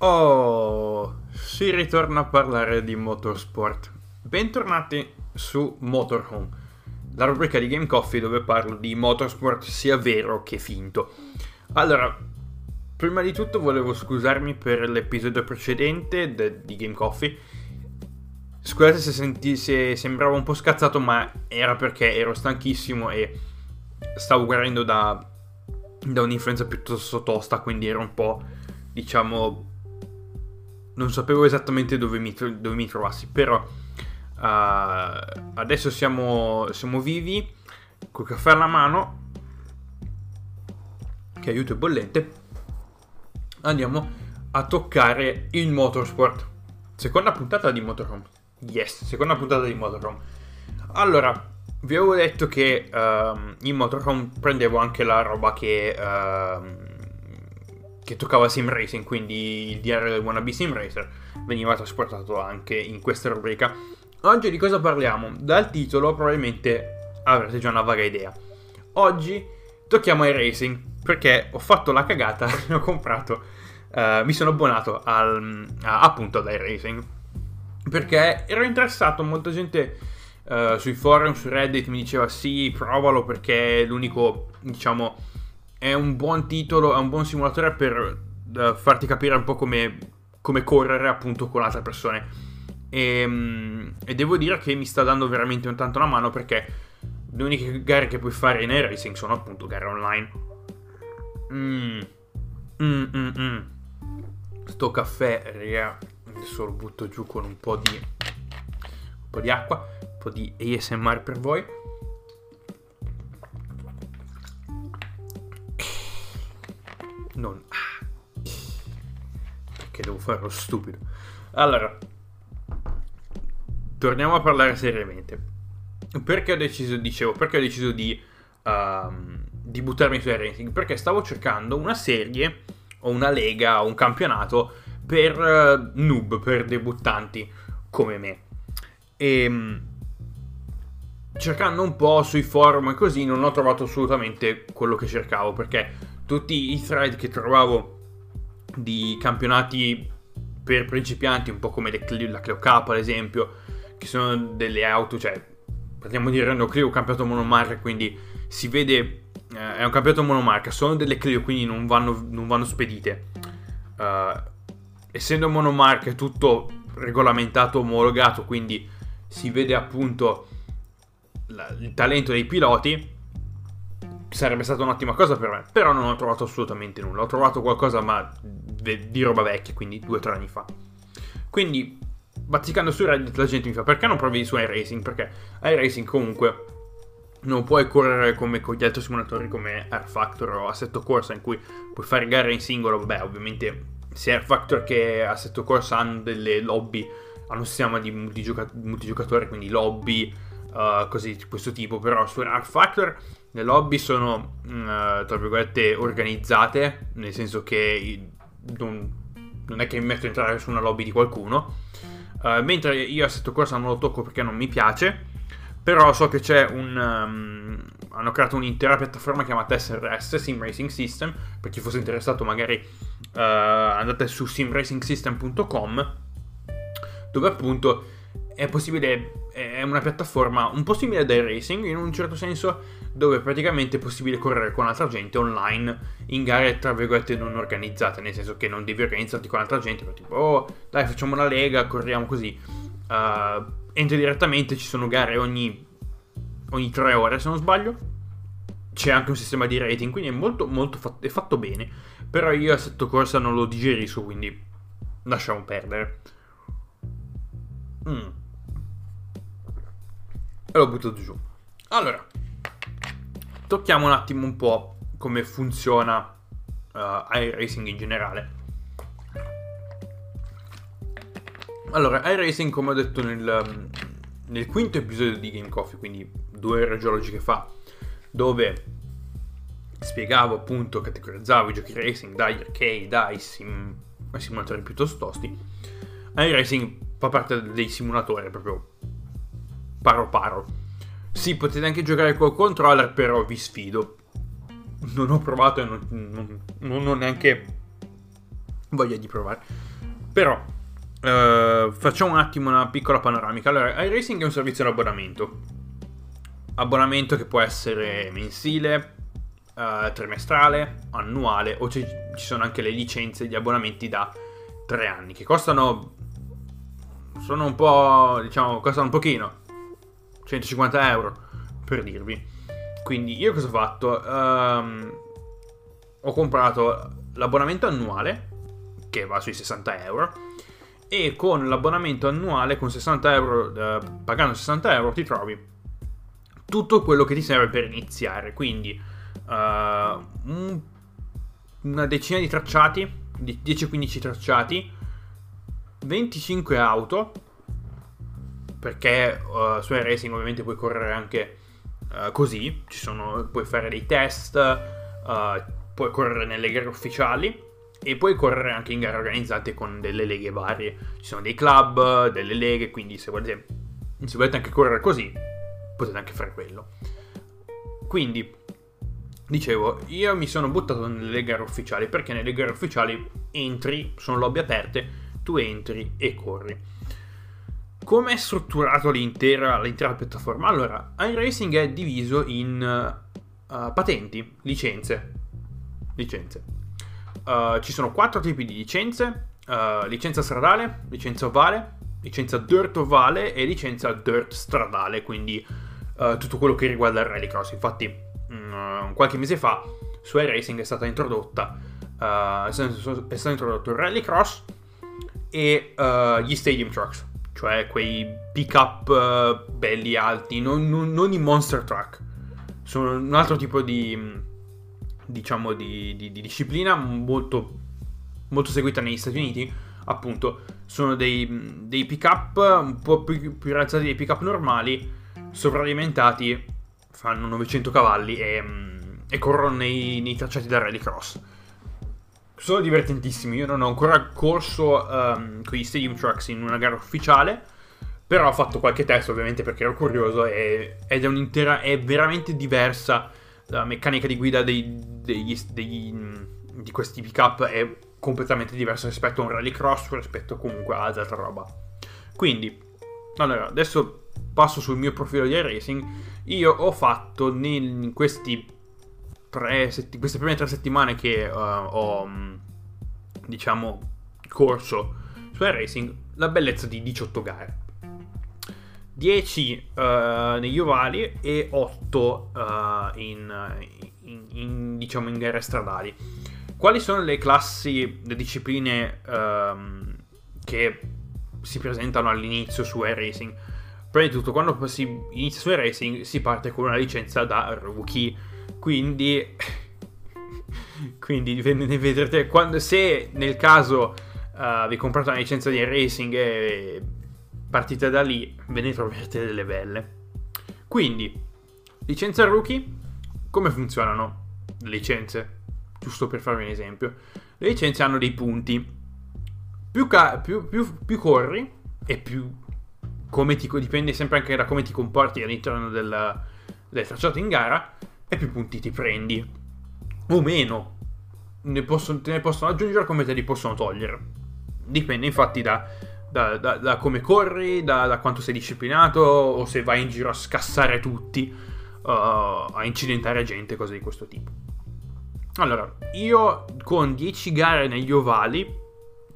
Oh, si ritorna a parlare di motorsport. Bentornati su Motorhome, la rubrica di Game Coffee dove parlo di motorsport sia vero che finto. Allora, prima di tutto volevo scusarmi per l'episodio precedente de- di Game Coffee. Scusate se, senti- se sembrava un po' scazzato, ma era perché ero stanchissimo e stavo guardando da, da un'influenza piuttosto tosta, quindi ero un po', diciamo, non sapevo esattamente dove mi, dove mi trovassi, però uh, adesso siamo, siamo vivi, col caffè alla mano, che aiuto è bollente, andiamo a toccare il motorsport. Seconda puntata di Motorhome. Yes, seconda puntata di Motorhome. Allora, vi avevo detto che uh, in Motorhome prendevo anche la roba che... Uh, che toccava Sim Racing, quindi il diario del wannabe Sim Racer, veniva trasportato anche in questa rubrica. Oggi di cosa parliamo? Dal titolo probabilmente avrete già una vaga idea. Oggi tocchiamo ai racing perché ho fatto la cagata ho comprato, uh, mi sono abbonato al, a, appunto ad iRacing perché ero interessato, molta gente uh, sui forum, su Reddit mi diceva sì, provalo perché è l'unico, diciamo, è un buon titolo, è un buon simulatore per uh, farti capire un po' come, come, correre appunto con altre persone. E, um, e, devo dire che mi sta dando veramente un tanto una mano perché le uniche gare che puoi fare in racing sono appunto gare online. Mmm. Mm, mm, mm. Sto caffè, raga, adesso lo butto giù con un po' di, un po' di acqua, un po' di ASMR per voi. Non... Perché devo fare lo stupido. Allora, torniamo a parlare seriamente. Perché ho deciso, dicevo, perché ho deciso di, uh, di buttarmi sui racing? Perché stavo cercando una serie o una lega o un campionato per uh, noob, per debuttanti come me. E ehm, cercando un po' sui forum e così non ho trovato assolutamente quello che cercavo perché tutti i thread che trovavo di campionati per principianti, un po' come le, la Clio K ad esempio, che sono delle auto, cioè potremmo dire Renault Clio campionato monomarca, quindi si vede, eh, è un campionato monomarca, sono delle Clio, quindi non vanno, non vanno spedite. Uh, essendo monomarca è tutto regolamentato, omologato, quindi si vede appunto la, il talento dei piloti sarebbe stata un'ottima cosa per me, però non ho trovato assolutamente nulla. Ho trovato qualcosa, ma di roba vecchia, quindi due o tre anni fa. Quindi, bazzicando su Reddit, la gente mi fa: perché non provi su iRacing? Perché iRacing comunque non puoi correre come con gli altri simulatori come Air Factor o Assetto Corsa, in cui puoi fare gare in singolo. Vabbè, ovviamente, sia Air Factor che Assetto Corsa hanno delle lobby, hanno un sistema di multigioca- multigiocatore, quindi lobby. Uh, così di questo tipo, però su Air Factor le lobby sono, uh, tra virgolette, organizzate, nel senso che non, non, è che mi metto a entrare su una lobby di qualcuno, uh, mentre io Assetto Corsa non lo tocco perché non mi piace, però so che c'è un... Um, hanno creato un'intera piattaforma chiamata SRS, Sim Racing System, per chi fosse interessato magari uh, andate su simracingsystem.com, dove appunto è possibile, è una piattaforma un po' simile ad iRacing in un certo senso, dove praticamente è possibile correre con altra gente online in gare tra virgolette non organizzate, nel senso che non devi organizzarti con altra gente, tipo, oh dai facciamo una lega, corriamo così. Uh, entri direttamente, ci sono gare ogni, ogni tre ore se non sbaglio. C'è anche un sistema di rating, quindi è molto molto fatto, è fatto bene. Però io assetto corsa non lo digerisco, quindi lasciamo perdere. Mm e l'ho buttato giù. Allora, tocchiamo un attimo un po' come funziona uh, iRacing in generale. Allora, iRacing, come ho detto nel, nel quinto episodio di Game Coffee, quindi due ore geologiche fa, dove spiegavo appunto, categorizzavo i giochi racing dagli arcade, dai sim, simulatori piuttosto tosti, iRacing fa parte dei simulatori proprio paro paro. Sì, potete anche giocare col controller, però vi sfido. Non ho provato e non, non, non ho neanche voglia di provare. Però, eh, facciamo un attimo una piccola panoramica. Allora, iRacing è un servizio di abbonamento. Abbonamento che può essere mensile, eh, trimestrale, annuale o ci, sono anche le licenze di abbonamenti da tre anni che costano sono un po' diciamo costano un pochino 150 euro per dirvi. Quindi io cosa ho fatto? Um, ho comprato l'abbonamento annuale che va sui 60 euro e con l'abbonamento annuale con 60 euro eh, pagando 60 euro ti trovi tutto quello che ti serve per iniziare. Quindi uh, un, una decina di tracciati, 10-15 tracciati, 25 auto, perché uh, su iRacing ovviamente puoi correre anche uh, così, sono, puoi fare dei test, uh, puoi correre nelle gare ufficiali e puoi correre anche in gare organizzate con delle leghe varie. Ci sono dei club, delle leghe, quindi se volete, se volete anche correre così, potete anche fare quello. Quindi Dicevo, io mi sono buttato nelle gare ufficiali perché nelle gare ufficiali entri, sono lobby aperte, tu entri e corri. Come è strutturato l'intera, l'intera piattaforma? Allora, iRacing è diviso in uh, patenti, licenze. Licenze. Uh, ci sono quattro tipi di licenze: uh, licenza stradale, licenza ovale, licenza dirt ovale e licenza dirt stradale, quindi tutto quello che riguarda il rallycross. Infatti, uh, qualche mese fa su iRacing è stata introdotta uh, è stato introdotto il rallycross e uh, gli stadium trucks cioè quei pick up belli alti non, non, non, i monster truck sono un altro tipo di diciamo di, di, di disciplina molto, molto seguita negli Stati Uniti appunto sono dei, dei pick up un po' più, più rialzati dei pick up normali sovralimentati fanno 900 cavalli e, mm, e corrono nei, nei, tracciati da rallycross. Sono divertentissimi, io non ho ancora corso um, con gli Stadium Trucks in una gara ufficiale, però ho fatto qualche test ovviamente perché ero curioso e, ed è è veramente diversa la meccanica di guida dei, degli, degli, di questi pick up. È completamente diversa rispetto a un rallycross, rispetto comunque ad altra roba. Quindi, allora, adesso passo sul mio profilo di iRacing, io ho fatto in questi tre, setti, queste prime tre settimane che uh, ho, mm, diciamo, corso su iRacing, la bellezza di 18 gare. 10 uh, negli ovali e 8 uh, in, in, in, diciamo, in gare stradali. Quali sono le classi, le discipline um, che si presentano all'inizio su iRacing? Prima di tutto, quando si inizia su racing si parte con una licenza da rookie. Quindi, quindi vedrete quando, se nel caso uh, vi comprate una licenza di racing e partite da lì, ve ne troverete delle belle. Quindi, licenza rookie, come funzionano le licenze? Giusto per farvi un esempio. Le licenze hanno dei punti. Più, ca- più, più, più corri e più come ti, dipende sempre anche da come ti comporti all'interno del, del tracciato in gara, e più punti ti prendi. O meno. Ne possono, te ne possono aggiungere come te li possono togliere. Dipende infatti da, da, da, da come corri, da, quanto sei disciplinato, o se vai in giro a scassare tutti, uh, a incidentare gente, cose di questo tipo. Allora, io con 10 gare negli ovali,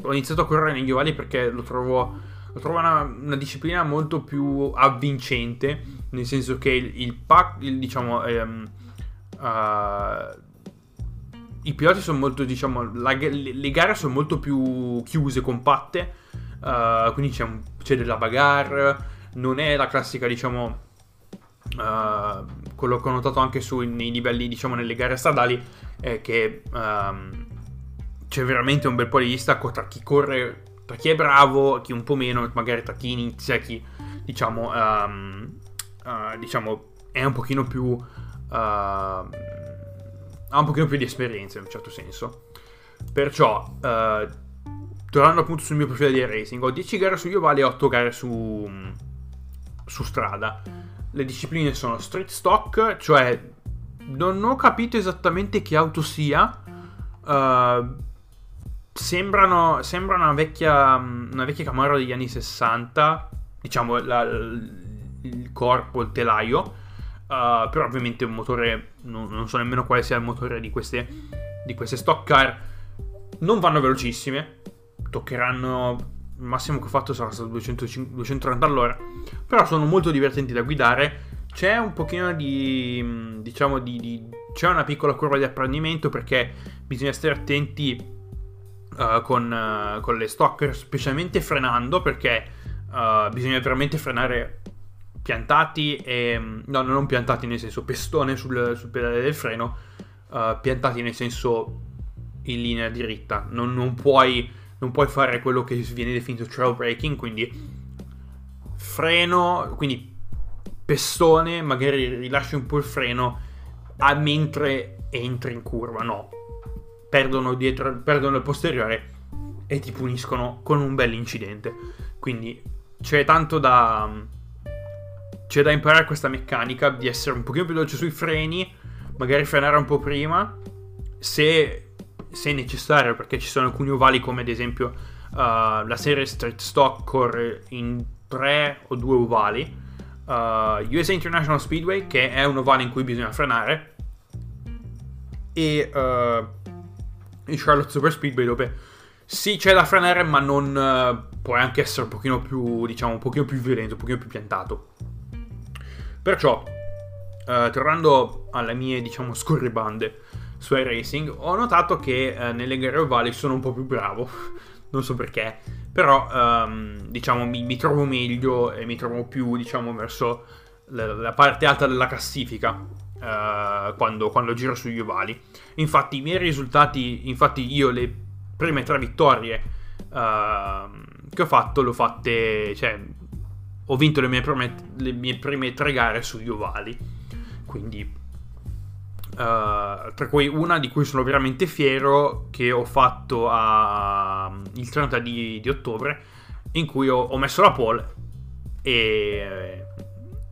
ho iniziato a correre negli ovali perché lo trovo lo trovo una, una, disciplina molto più avvincente, nel senso che il, il pack, il, diciamo, ehm, uh, i piloti sono molto, diciamo, la, le, le, gare sono molto più chiuse, compatte, uh, quindi c'è, un, c'è, della bagarre, non è la classica, diciamo, uh, quello che ho notato anche nei livelli, diciamo, nelle gare stradali, è che um, c'è veramente un bel po' di distacco tra chi corre tra chi è bravo, chi un po' meno, magari tra chi inizia, chi diciamo, um, uh, diciamo è un pochino più... Uh, ha un pochino più di esperienza in un certo senso. Perciò, uh, tornando appunto sul mio profilo di racing, ho 10 gare sugli ovali e 8 gare su, su strada. Le discipline sono street stock, cioè non ho capito esattamente che auto sia. Uh, sembrano, sembra una vecchia, una vecchia Camaro degli anni 60, diciamo la, il corpo, il telaio, uh, però ovviamente un motore, non, non, so nemmeno quale sia il motore di queste, di queste stock car, non vanno velocissime, toccheranno il massimo che ho fatto sarà stato 205, 230 all'ora, però sono molto divertenti da guidare. C'è un pochino di, diciamo, di, di c'è una piccola curva di apprendimento perché bisogna stare attenti Uh, con, uh, con, le stocker, specialmente frenando, perché bisogna veramente frenare piantati e... no, non piantati nel senso pestone sul, sul pedale del freno, piantati nel senso in linea diritta. Non, non, puoi, non puoi fare quello che viene definito trail braking, quindi freno, quindi pestone, magari rilasci un po' il freno mentre entri in curva, no, perdono dietro, perdono il posteriore e ti puniscono con un bel incidente. Quindi c'è tanto da. C'è da imparare questa meccanica di essere un pochino più veloce sui freni, magari frenare un po' prima, se, se necessario, perché ci sono alcuni ovali come ad esempio uh, la serie Street Stock corre in tre o due ovali. Uh, USA International Speedway, che è un ovale in cui bisogna frenare, e uh, in Charlotte Super Speedway dove sì c'è da frenare ma non uh, puoi anche essere un pochino più diciamo un pochino più violento un pochino più piantato perciò uh, tornando alle mie diciamo scorribande su iRacing ho notato che uh, nelle gare ovali sono un po' più bravo non so perché però um, diciamo mi, mi, trovo meglio e mi trovo più diciamo verso la, la parte alta della classifica uh, quando, quando, giro sugli ovali. Infatti, i miei risultati, infatti, io le prime tre vittorie uh, che ho fatto, le ho fatte, cioè, ho vinto le mie, prime, le mie prime tre gare sugli ovali. Quindi, uh, tra cui una di cui sono veramente fiero, che ho fatto a, il 30 di, di ottobre, in cui ho, ho messo la pole e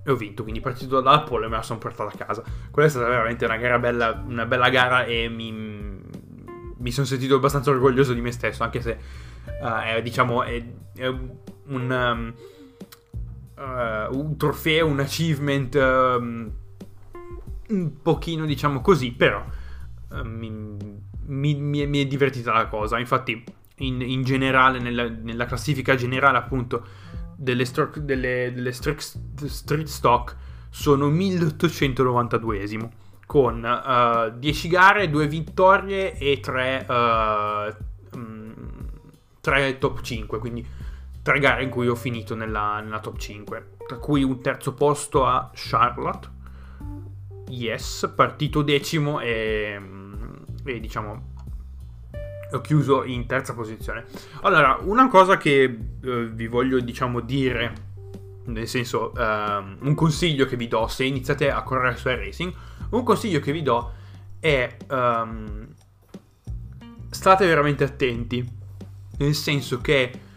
e ho vinto, quindi partito dalla pole e me la sono portata a casa. Quella è stata veramente una gara bella, una bella gara e mi, mi sono sentito abbastanza orgoglioso di me stesso, anche se uh, è, diciamo, è, è un, um, uh, un, trofeo, un achievement um, un pochino, diciamo così, però uh, mi, mi, mi, è divertita la cosa. Infatti, in, in generale, nella, nella classifica generale, appunto delle, stro- delle, delle street, street stock sono 1892esimo con uh, 10 gare, 2 vittorie e 3, uh, um, 3 top 5, quindi 3 gare in cui ho finito nella, nella, top 5, tra cui un terzo posto a Charlotte, yes, partito decimo e, e diciamo ho chiuso in terza posizione. Allora, una cosa che eh, vi voglio, diciamo, dire, nel senso, um, un consiglio che vi do se iniziate a correre su racing, un consiglio che vi do è um, state veramente attenti, nel senso che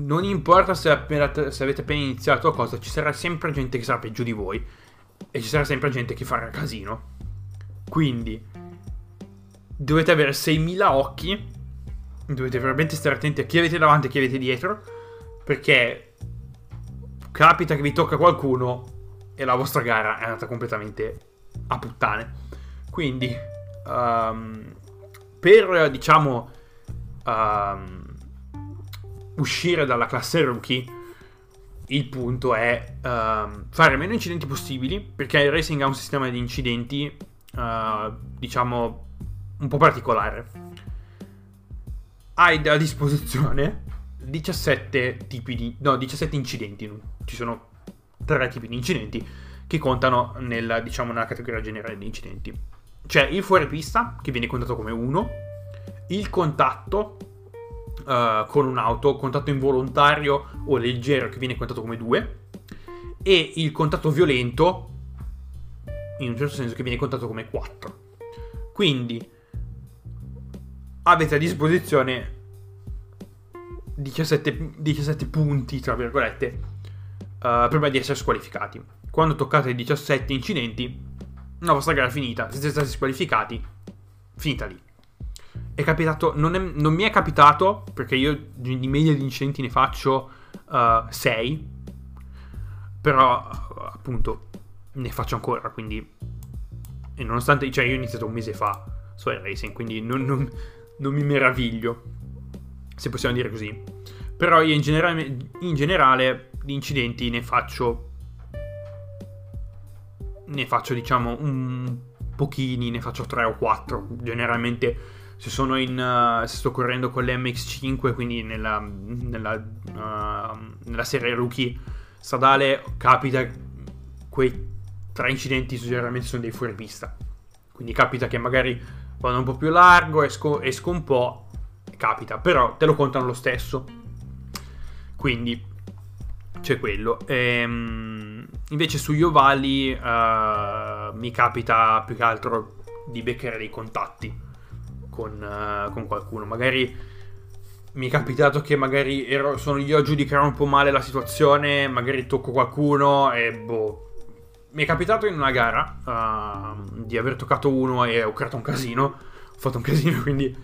non importa se, appena, se avete appena iniziato o cosa, ci sarà sempre gente che sarà peggio di voi e ci sarà sempre gente che farà casino. Quindi dovete avere 6.000 occhi, dovete veramente stare attenti a chi avete davanti e chi avete dietro, perché capita che vi tocca qualcuno e la vostra gara è andata completamente a puttane. Quindi, um, per diciamo um, uscire dalla classe rookie, il punto è um, fare meno incidenti possibili, perché il racing ha un sistema di incidenti, uh, diciamo, un po' particolare. Hai a disposizione 17 tipi di... no, 17 incidenti. Ci sono tre tipi di incidenti che contano nella, diciamo, nella categoria generale di incidenti. C'è il fuoripista, che viene contato come 1, il contatto uh, con un'auto, contatto involontario o leggero, che viene contato come 2, e il contatto violento, in un certo senso, che viene contato come 4. Quindi avete a disposizione 17, 17 punti, tra virgolette, uh, prima di essere squalificati. Quando toccate i 17 incidenti, la vostra gara è finita. Se siete stati squalificati, finita lì. È capitato, non, è, non, mi è capitato, perché io di media di incidenti ne faccio 6, uh, però appunto ne faccio ancora, quindi... E nonostante, cioè io ho iniziato un mese fa su iRacing, quindi non, non, non mi meraviglio, se possiamo dire così. Però io in generale, in generale di incidenti ne faccio ne faccio diciamo un pochini, ne faccio 3 o 4. Generalmente se sono in uh, se sto correndo con l'MX5, quindi nella, nella, uh, nella serie rookie stradale capita quei tre incidenti generalmente sono dei fuoripista. Quindi capita che magari vado un po' più largo, esco, esco un po', capita, però te lo contano lo stesso. Quindi c'è quello. Ehm, invece sugli ovali uh, mi capita più che altro di beccare dei contatti con, uh, con qualcuno. Magari mi è capitato che magari ero, sono io a giudicare un po' male la situazione, magari tocco qualcuno e boh. Mi è capitato in una gara uh, di aver toccato uno e ho creato un casino. Ho fatto un casino, quindi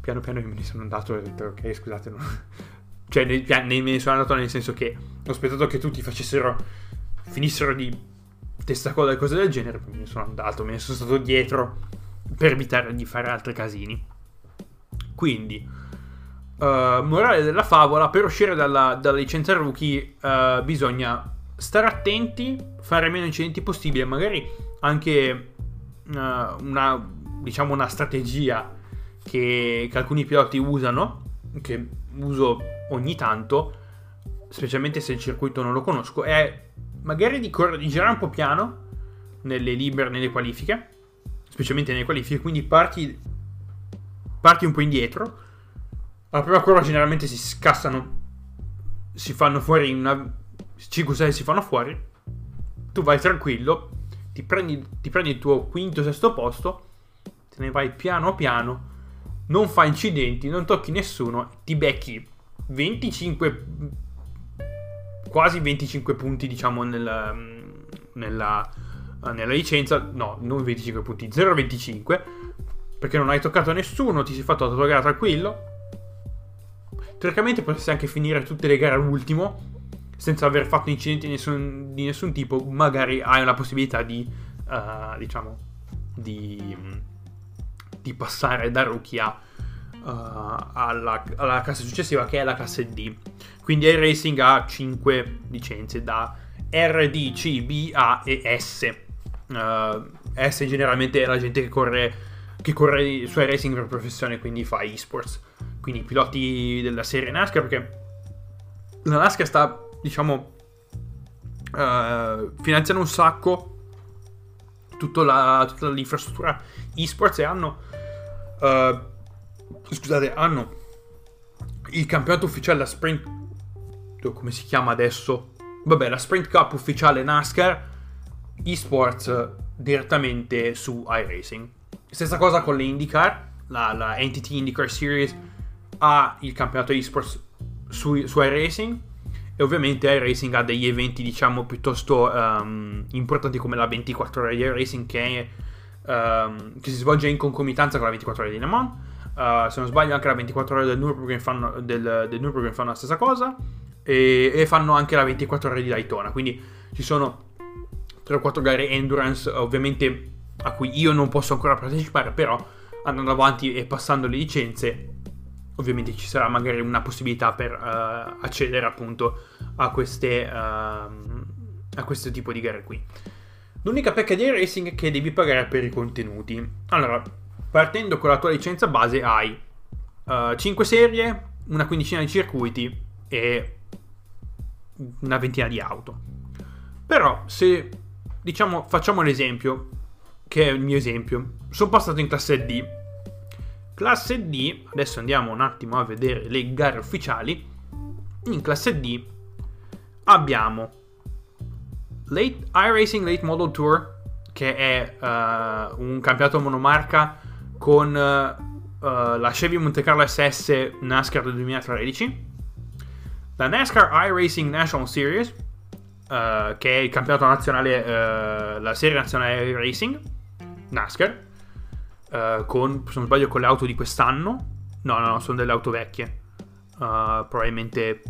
piano piano me ne sono andato e ho detto ok scusate. No. cioè ne, me ne sono andato nel senso che ho aspettato che tutti facessero, finissero di testa coda e cose del genere, poi me ne sono andato, me ne sono stato dietro per evitare di fare altri casini. Quindi, uh, morale della favola, per uscire dalla, dalla licenza rookie uh, bisogna stare attenti, fare meno incidenti possibile, magari anche uh, una, diciamo, una strategia che, che alcuni piloti usano, che uso ogni tanto, specialmente se il circuito non lo conosco, è magari di, cor- di girare un po' piano nelle libere, nelle qualifiche, specialmente nelle qualifiche, quindi parti, parti un po' indietro. Alla prima curva generalmente si scassano, si fanno fuori in una 5-6 si fanno fuori, tu vai tranquillo, ti prendi, ti prendi il tuo quinto sesto posto, te ne vai piano piano, non fai incidenti, non tocchi nessuno, ti becchi 25 quasi 25 punti diciamo nella, nella, nella licenza no non 25 punti 0,25 perché non hai toccato nessuno ti sei fatto la tua gara tranquillo teoricamente potresti anche finire tutte le gare all'ultimo senza aver fatto incidenti di nessun, di nessun tipo magari hai una possibilità di uh, diciamo di, di passare da rookie a uh, alla, alla, classe successiva che è la classe D. Quindi il racing ha 5 licenze da R, D, C, B, A e S. Uh, S generalmente è la gente che corre, che corre su racing per professione, quindi fa esports. Quindi i piloti della serie NASCAR, perché la NASCAR sta, diciamo, uh, finanziando un sacco tutta, la, tutta l'infrastruttura esports e hanno uh, scusate, hanno il campionato ufficiale, la Sprint, come si chiama adesso? Vabbè, la Sprint Cup ufficiale NASCAR, esports direttamente su iRacing. Stessa cosa con le IndyCar, la, la Entity IndyCar Series ha il campionato esports su, su iRacing e ovviamente iRacing ha degli eventi diciamo piuttosto um, importanti come la 24 ore di iRacing che, um, che si svolge in concomitanza con la 24 ore di Le Mans Uh, se non sbaglio anche la 24 ore del Nürburgring fanno, del, del Nürburgring fanno la stessa cosa e, e, fanno anche la 24 ore di Daytona quindi ci sono 3 o 4 gare endurance ovviamente a cui io non posso ancora partecipare però andando avanti e passando le licenze ovviamente ci sarà magari una possibilità per uh, accedere appunto a queste uh, a questo tipo di gare qui l'unica pecca di racing è che devi pagare per i contenuti allora partendo con la tua licenza base hai uh, eh, 5 serie, una quindicina di circuiti e una ventina di auto. Però se diciamo facciamo l'esempio, che è il mio esempio, sono passato in classe D. Classe D, adesso andiamo un attimo a vedere le gare ufficiali. In classe D abbiamo Late iRacing Late Model Tour, che è uh, un campionato monomarca con uh, la Chevy Monte Carlo SS NASCAR del 2013, la NASCAR iRacing National Series, uh, che è il campionato nazionale, uh, la serie nazionale racing, NASCAR, uh, con, se non sbaglio, con le auto di quest'anno. No, no, no sono delle auto vecchie. Probabilmente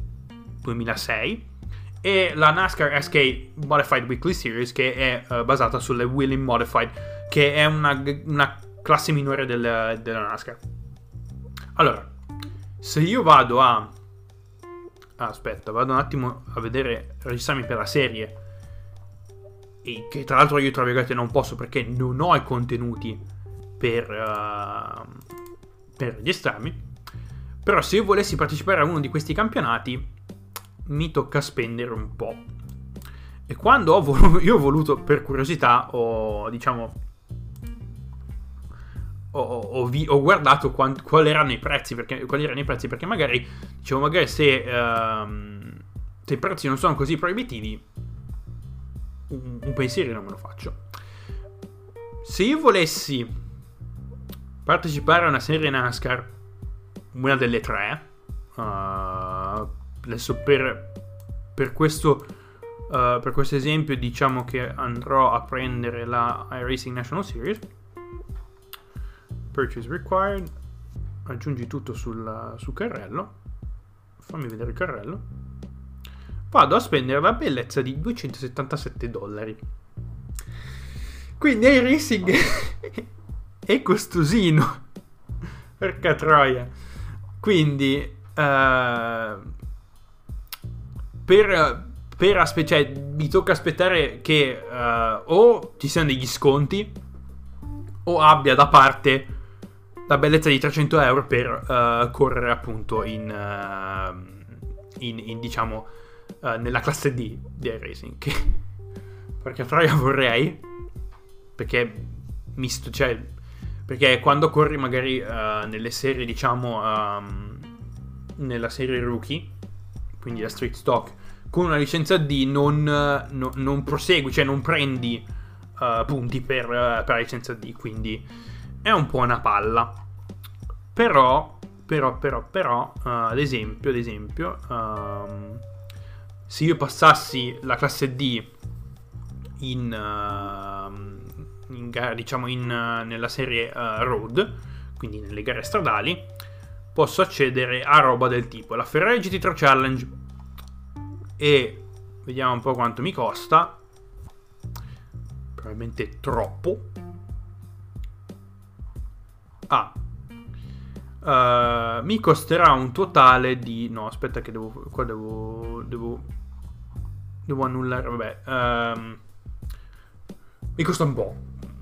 2006. E la NASCAR SK Modified Weekly Series che è basata sulle Wheeling Modified, che è una, una classe minore del, della NASCAR. Allora, se io vado a... aspetta, vado un attimo a vedere, registrarmi per la serie. E che tra l'altro io tra virgolette non posso perché non ho i contenuti per, uh, per registrarmi. Però se io volessi partecipare a uno di questi campionati mi tocca spendere un po'. E quando ho, vol- io ho voluto, per curiosità, ho, diciamo, ho, ho, vi- ho guardato quant- quali erano i prezzi, perché, quali erano i prezzi, perché magari, diciamo, magari se, uh, se i prezzi non sono così proibitivi, un, un pensiero non me lo faccio. Se io volessi partecipare a una serie NASCAR, una delle tre, uh, adesso per, per questo uh, per questo esempio diciamo che andrò a prendere la iRacing National Series purchase required aggiungi tutto sul, sul carrello fammi vedere il carrello vado a spendere la bellezza di 277 dollari. Quindi iRacing è costosino porca troia. Quindi uh, per, per aspe- cioè, mi tocca aspettare che uh, o ci siano degli sconti o abbia da parte la bellezza di 300 euro per uh, correre appunto in, uh, in, in diciamo nella classe D di iRacing che perché troia vorrei perché misto cioè perché quando corri magari nelle serie diciamo um, nella serie rookie quindi la street stock, con una licenza D non, no, non prosegui, cioè non prendi uh, punti per, uh, per, la licenza D, quindi è un po' una palla. Però, però, però, però, uh, ad esempio, ad esempio, um, se io passassi la classe D in, in diciamo in, nella serie Road, quindi nelle gare stradali, posso accedere a roba del tipo la Ferrari GT3 Challenge. E vediamo un po' quanto mi costa. Probabilmente troppo. Ah uh, mi costerà un totale di no aspetta che devo qua devo devo devo annullare vabbè um, mi costa un po'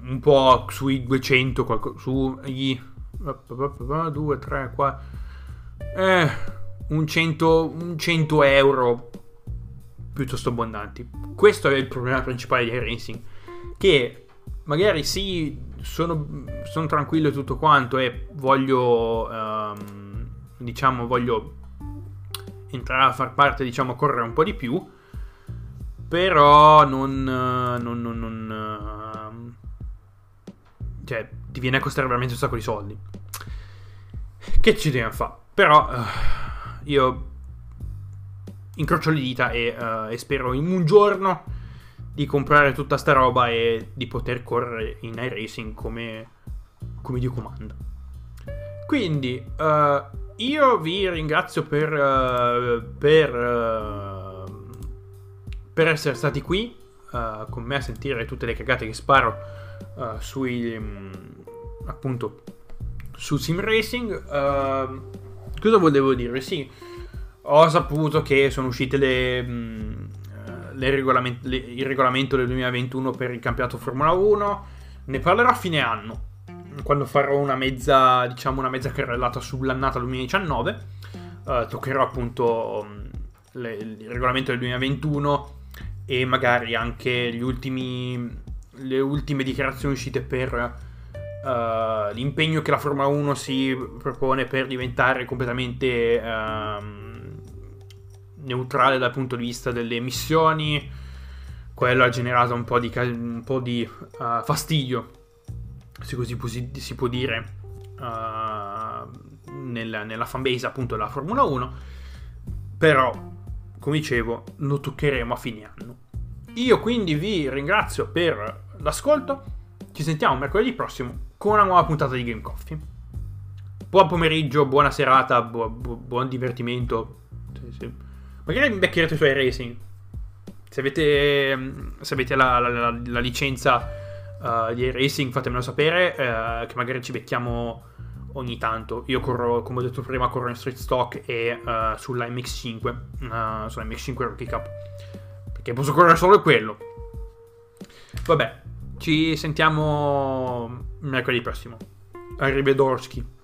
un po' sui 200 qualcosa sugli 2, 3, 4. Eh, un 100, un 100 euro piuttosto abbondanti. Questo è il problema principale di iRacing. Che magari sì, sono, sono tranquillo e tutto quanto e voglio, um, diciamo, voglio entrare a far parte, diciamo, correre un po' di più. Però non, non, non, non cioè, ti viene a costare veramente un sacco di soldi. Che ci dobbiamo fare? Però uh, io incrocio le dita e, uh, e, spero in un giorno di comprare tutta sta roba e di poter correre in iRacing come, come Dio comanda. Quindi uh, io vi ringrazio per, per, per, essere stati qui con me a sentire tutte le cagate che sparo sui um, appunto su Sim Racing. Uh, cosa volevo dire? Sì, ho saputo che sono uscite le, le regolament- le, il regolamento del 2021 per il campionato Formula 1. Ne parlerò a fine anno, quando farò una mezza, diciamo, una mezza carrellata sull'annata 2019. Uh, eh, toccherò appunto um, le, il regolamento del 2021 e magari anche ultimi, le ultime dichiarazioni uscite per uh, l'impegno che la Formula 1 si propone per diventare completamente uh, neutrale dal punto di vista delle emissioni, quello ha generato un po' di, un po di uh, fastidio, se così si può dire, nella, nella fanbase appunto della Formula 1, però, come dicevo, lo toccheremo a fine anno. Io quindi vi ringrazio per l'ascolto ci sentiamo mercoledì prossimo con una nuova puntata di Game Coffee. Buon pomeriggio, buona serata, bu- bu- buon divertimento. Sì, sì. Magari beccherete su iRacing. Se avete, se avete la, la, la, la licenza uh, di iRacing fatemelo sapere, uh, che magari ci becchiamo ogni tanto. Io corro, come ho detto prima, corro in Street Stock e uh, sulla MX5, uh, sulla MX5 Rookie Cup. Perché posso correre solo quello. Vabbè, ci sentiamo mercoledì prossimo. Arrivederci.